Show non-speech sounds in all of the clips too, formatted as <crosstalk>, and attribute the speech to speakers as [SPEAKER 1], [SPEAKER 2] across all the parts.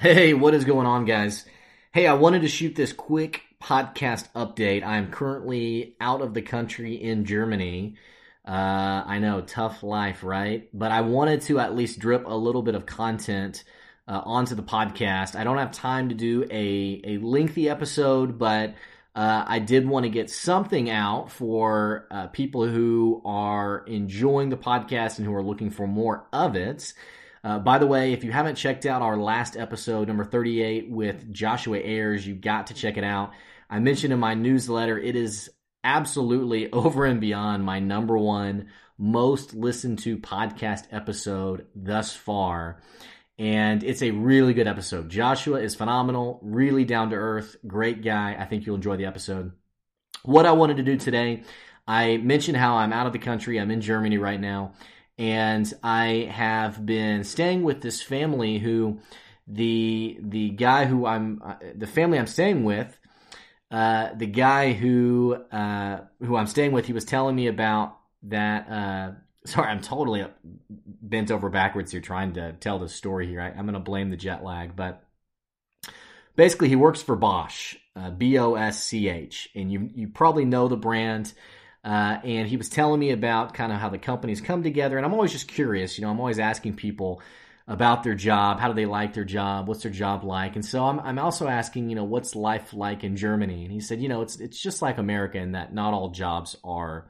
[SPEAKER 1] Hey, what is going on, guys? Hey, I wanted to shoot this quick podcast update. I am currently out of the country in Germany. Uh, I know, tough life, right? But I wanted to at least drip a little bit of content uh, onto the podcast. I don't have time to do a, a lengthy episode, but uh, I did want to get something out for uh, people who are enjoying the podcast and who are looking for more of it. Uh, by the way, if you haven't checked out our last episode, number 38, with Joshua Ayers, you've got to check it out. I mentioned in my newsletter, it is absolutely <laughs> over and beyond my number one most listened to podcast episode thus far. And it's a really good episode. Joshua is phenomenal, really down to earth, great guy. I think you'll enjoy the episode. What I wanted to do today, I mentioned how I'm out of the country. I'm in Germany right now and I have been staying with this family who the the guy who I'm uh, the family I'm staying with uh, the guy who uh, who I'm staying with he was telling me about that uh, <laughs> sorry I'm totally bent over backwards here trying to tell the story here. I, am going to blame the jet lag but basically he works for Bosch uh, B O S C H. And you you probably know the brand uh, and he was telling me about kind of how the companies come together. And I'm always just curious, you know, I'm always asking people about their job. How do they like their job? What's their job like? And so I'm, I'm also asking, you know, what's life like in Germany? And he said, you know, it's, it's just like America in that not all jobs are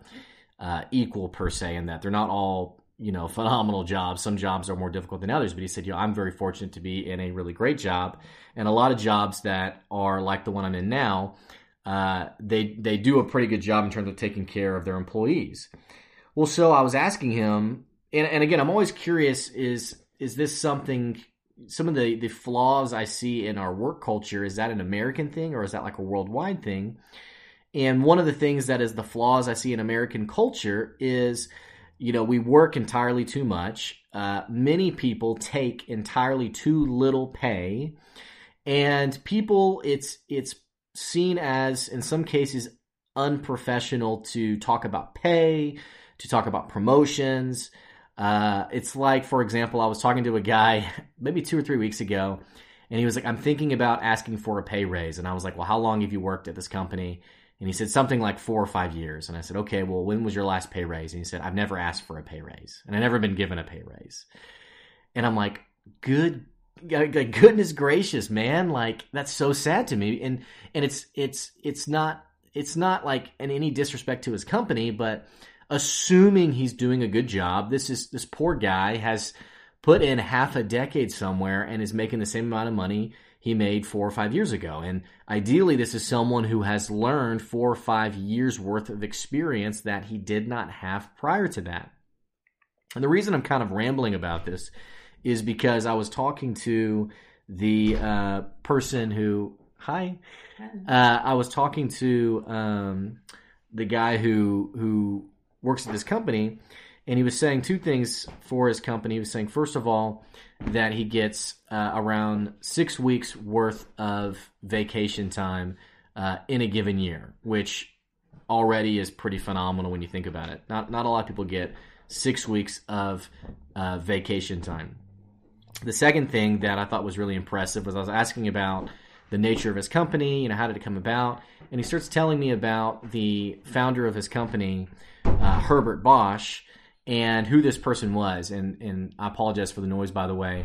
[SPEAKER 1] uh, equal per se, and that they're not all, you know, phenomenal jobs. Some jobs are more difficult than others. But he said, you know, I'm very fortunate to be in a really great job. And a lot of jobs that are like the one I'm in now, uh, they they do a pretty good job in terms of taking care of their employees. Well, so I was asking him, and, and again, I'm always curious: is is this something? Some of the the flaws I see in our work culture is that an American thing or is that like a worldwide thing? And one of the things that is the flaws I see in American culture is, you know, we work entirely too much. Uh, many people take entirely too little pay, and people, it's it's seen as, in some cases, unprofessional to talk about pay, to talk about promotions. Uh, it's like, for example, I was talking to a guy <laughs> maybe two or three weeks ago, and he was like, I'm thinking about asking for a pay raise. And I was like, Well, how long have you worked at this company? And he said something like four or five years. And I said, Okay, well, when was your last pay raise? And he said, I've never asked for a pay raise, and I've never been given a pay raise. And I'm like, Good goodness gracious man like that's so sad to me. And and it's it's it's not it's not like in any disrespect to his company but assuming he's doing a good job this is this poor guy has put in half a decade somewhere and is making the same amount of money he made four or five years ago. And ideally this is someone who has learned four or five years worth of experience that he did not have prior to that. And the reason i'm kind of rambling about this is because I was talking to the uh, person who hi, uh, I was talking to um, the guy who who works at this company, and he was saying two things for his company. He was saying first of all that he gets uh, around six weeks worth of vacation time uh, in a given year, which already is pretty phenomenal when you think about it. Not not a lot of people get six weeks of uh, vacation time. The second thing that I thought was really impressive was I was asking about the nature of his company, you know, how did it come about? And he starts telling me about the founder of his company, uh, Herbert Bosch, and who this person was. And and I apologize for the noise, by the way.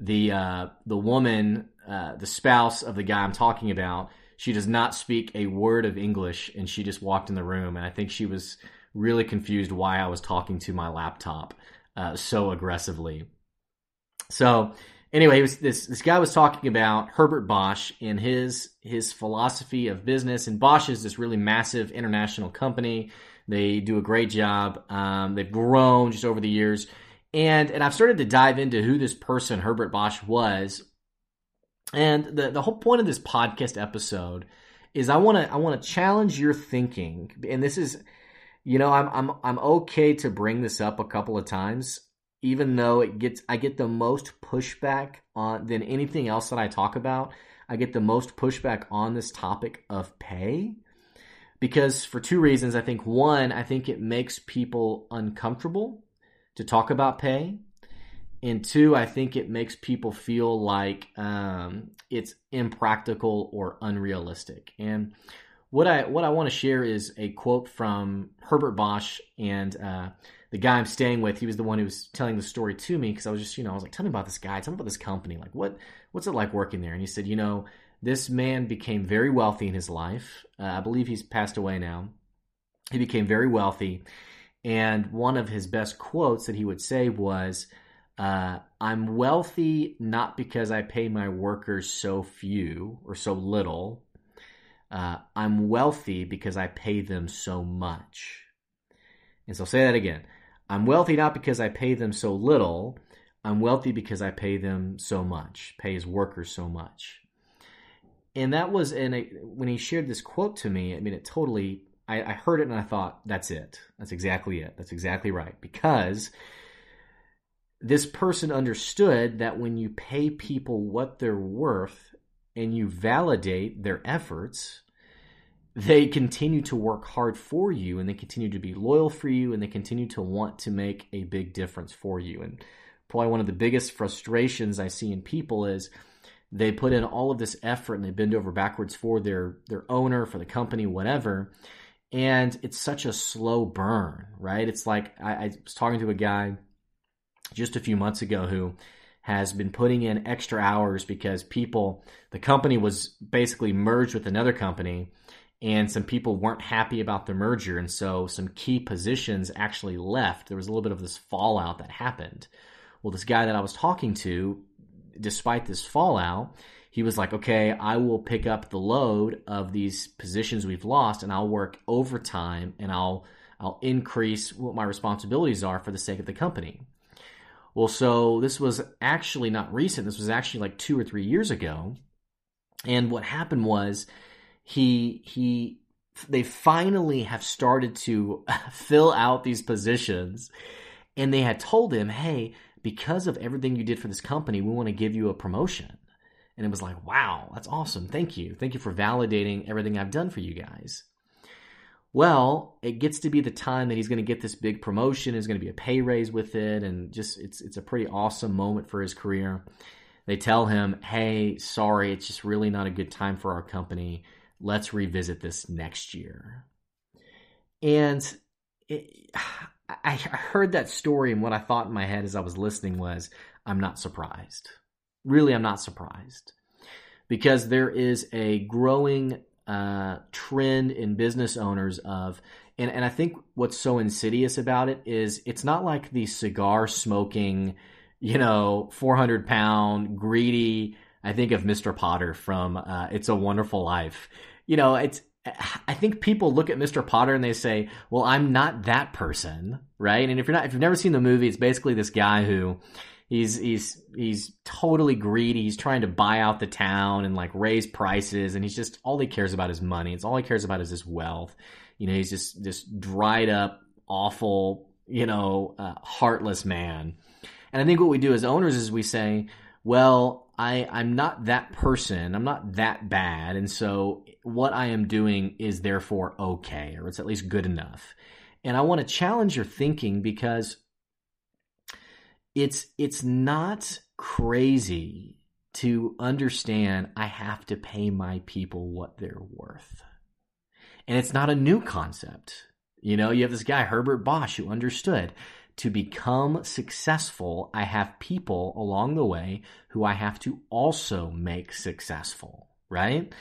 [SPEAKER 1] The uh, the woman, uh, the spouse of the guy I'm talking about, she does not speak a word of English, and she just walked in the room, and I think she was really confused why I was talking to my laptop uh, so aggressively. So anyway, was, this this guy was talking about Herbert Bosch and his his philosophy of business. And Bosch is this really massive international company. They do a great job. Um, they've grown just over the years, and and I've started to dive into who this person Herbert Bosch was. And the the whole point of this podcast episode is I want to I want to challenge your thinking. And this is, you know, I'm I'm I'm okay to bring this up a couple of times even though it gets I get the most pushback on than anything else that I talk about. I get the most pushback on this topic of pay because for two reasons. I think one, I think it makes people uncomfortable to talk about pay. And two, I think it makes people feel like um, it's impractical or unrealistic. And what I what I want to share is a quote from Herbert Bosch and uh, the guy I'm staying with. He was the one who was telling the story to me because I was just you know I was like, tell me about this guy, tell me about this company, like what what's it like working there? And he said, you know, this man became very wealthy in his life. Uh, I believe he's passed away now. He became very wealthy, and one of his best quotes that he would say was. Uh, I'm wealthy not because I pay my workers so few or so little, uh, I'm wealthy because I pay them so much. And so I'll say that again. I'm wealthy not because I pay them so little. I'm wealthy because I pay them so much, pay his workers so much. And that was, and when he shared this quote to me, I mean, it totally, I, I heard it and I thought, that's it. That's exactly it. That's exactly right. Because this person understood that when you pay people what they're worth, and you validate their efforts, they continue to work hard for you and they continue to be loyal for you and they continue to want to make a big difference for you. And probably one of the biggest frustrations I see in people is they put in all of this effort and they bend over backwards for their their owner, for the company, whatever. And it's such a slow burn, right? It's like I, I was talking to a guy just a few months ago who has been putting in extra hours because people, the company was basically merged with another company and some people weren't happy about the merger. And so some key positions actually left. There was a little bit of this fallout that happened. Well, this guy that I was talking to, despite this fallout, he was like, okay, I will pick up the load of these positions we've lost and I'll work overtime and I'll I'll increase what my responsibilities are for the sake of the company. Well, so this was actually not recent. This was actually like two or three years ago. And what happened was he he they finally have started to <laughs> fill out these positions and they had told him, "Hey, because of everything you did for this company, we want to give you a promotion." And it was like, "Wow, that's awesome. Thank you. Thank you for validating everything I've done for you guys." Well, it gets to be the time that he's going to get this big promotion. There's going to be a pay raise with it, and just it's it's a pretty awesome moment for his career. They tell him, "Hey, sorry, it's just really not a good time for our company. Let's revisit this next year." And it, I heard that story, and what I thought in my head as I was listening was, "I'm not surprised. Really, I'm not surprised." Because there is a growing uh, trend in business owners of and, and I think what's so insidious about it is it's not like the cigar smoking, you know, 400 pound greedy. I think of Mr. Potter from uh, It's a Wonderful Life. You know, it's I think people look at Mr. Potter and they say, "Well, I'm not that person," right? And if you're not, if you've never seen the movie, it's basically this guy who he's he's he's totally greedy. He's trying to buy out the town and like raise prices, and he's just all he cares about is money. It's all he cares about is his wealth. You know, he's just this dried up, awful, you know, uh, heartless man. And I think what we do as owners is we say, well, I I'm not that person. I'm not that bad, and so what I am doing is therefore okay, or it's at least good enough. And I want to challenge your thinking because it's it's not crazy to understand I have to pay my people what they're worth. And it's not a new concept. You know, you have this guy, Herbert Bosch, who understood to become successful, I have people along the way who I have to also make successful, right?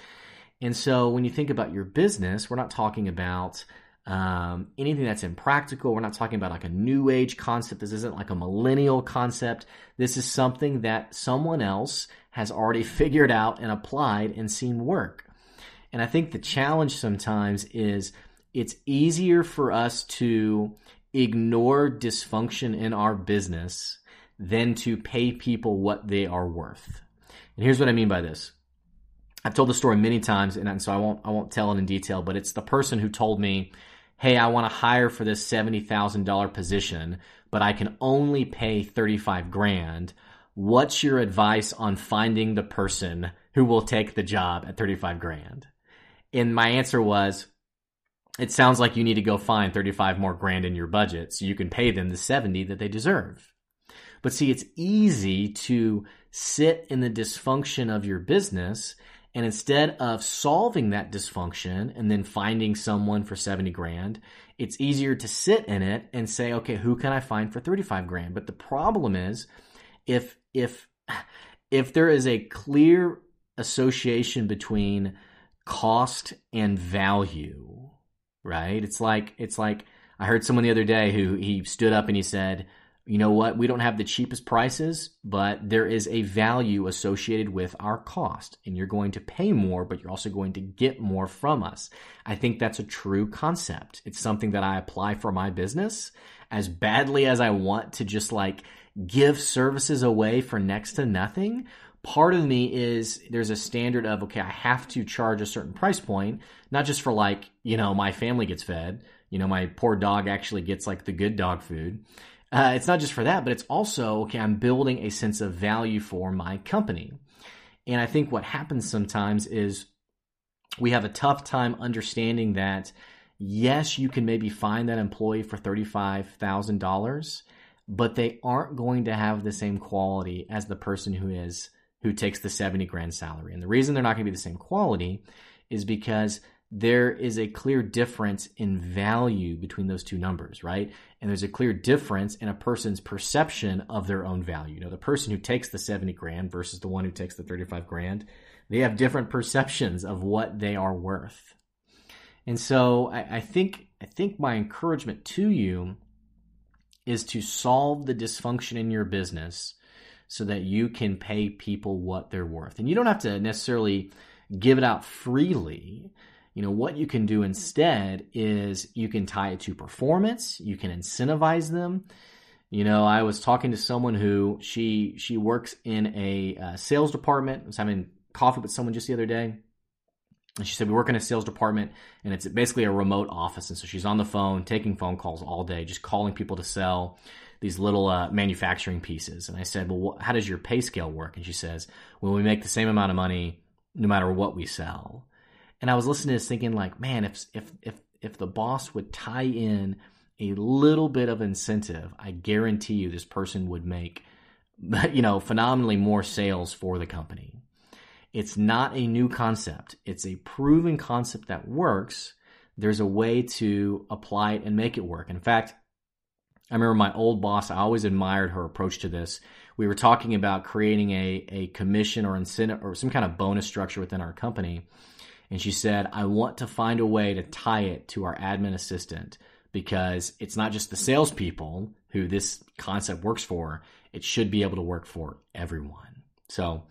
[SPEAKER 1] And so when you think about your business, we're not talking about um, anything that's impractical. We're not talking about like a new age concept. This isn't like a millennial concept. This is something that someone else has already <laughs> figured out and applied and seen work. And I think the challenge sometimes is it's easier for us to ignore dysfunction in our business than to pay people what they are worth. And here's what I mean by this. I've told the story many times, and so I won't I won't tell it in detail. But it's the person who told me hey, I want to hire for this $70,000 position, but I can only pay 35 grand. What's your advice on finding the person who will take the job at 35 grand? And my answer was, it sounds like you need to go find 35 more grand in your budget so you can pay them the 70 that they deserve. But see, it's easy to sit in the dysfunction of your business and instead of solving that dysfunction and then finding someone for 70 grand, it's easier to sit in it and say, okay, who can I find for 35 grand? But the problem is if, if, if there is a clear association between cost and value, right? It's like, it's like, I heard someone the other day who he stood up and he said, you know what? We don't have the cheapest prices, but there is a value associated with our cost. And you're going to pay more, but you're also going to get more from us. I think that's a true concept. It's something that I apply for my business as badly as I want to just like give services away for next to nothing. Part of me is there's a standard of, okay, I have to charge a certain price point, not just for like, you know, my family gets fed. You know, my poor dog actually gets like the good dog food uh, it's not just for that, but it's also, okay, I'm building a sense of value for my company. And I think what happens sometimes is we have a tough time understanding that, yes, you can maybe find that employee for $35,000, but they aren't going to have the same quality as the person who is who takes the 70 grand salary. And the reason they're not going to be the same quality is because there is a clear difference in value between those two numbers, right? And there's a clear difference in a person's perception of their own value. You know, the person who takes the 70 grand versus the one who takes the 35 grand, they have different perceptions of what they are worth. And so I, I think I think my encouragement to you is to solve the dysfunction in your business so that you can pay people what they're worth. And you don't have to necessarily give it out freely. You know what you can do instead is you can tie it to performance. You can incentivize them. You know i was talking to someone who she she works in a uh, sales department. I was having coffee with someone just the other day and she said we work in a sales department and it's basically a remote office. And so she's on the phone taking phone calls all day just calling people to sell these little uh, manufacturing pieces. And i said well how does your pay scale work? And she says well we make the same amount of money no matter what we sell. And I was listening to this thinking like, man, if if if if the boss would tie in a little bit of incentive, I guarantee you this person would make <laughs> you know, phenomenally more sales for the company. It's not a new concept. It's a proven concept that works. There's a way to apply it and make it work. In fact, I remember my old boss, I always admired her approach to this. We were talking about creating a, a commission or incentive or some kind of bonus structure within our company. And she said, I want to find a way to tie it to our admin assistant because it's not just the salespeople who this concept works for, it should be able to work for everyone. So,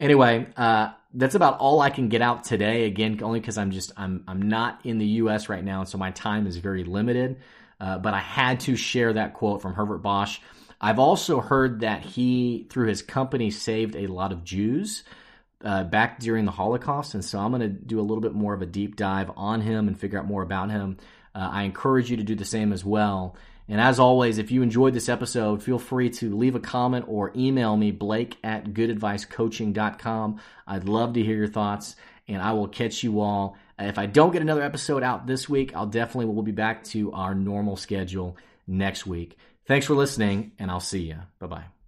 [SPEAKER 1] anyway, uh, that's about all I can get out today. Again, only because I'm just I'm I'm not in the U.S. right now, so my time is very limited. Uh, but I had to share that quote from Herbert Bosch. I've also heard that he, through his company, saved a lot of Jews uh, back during the Holocaust, and so I'm going to do a little bit more of a deep dive on him and figure out more about him. Uh, I encourage you to do the same as well. And as always, if you enjoyed this episode, feel free to leave a comment or email me, blake at goodadvicecoaching.com. I'd love to hear your thoughts, and I will catch you all. If I don't get another episode out this week, I'll definitely we'll be back to our normal schedule next week. Thanks for listening, and I'll see you. Bye bye.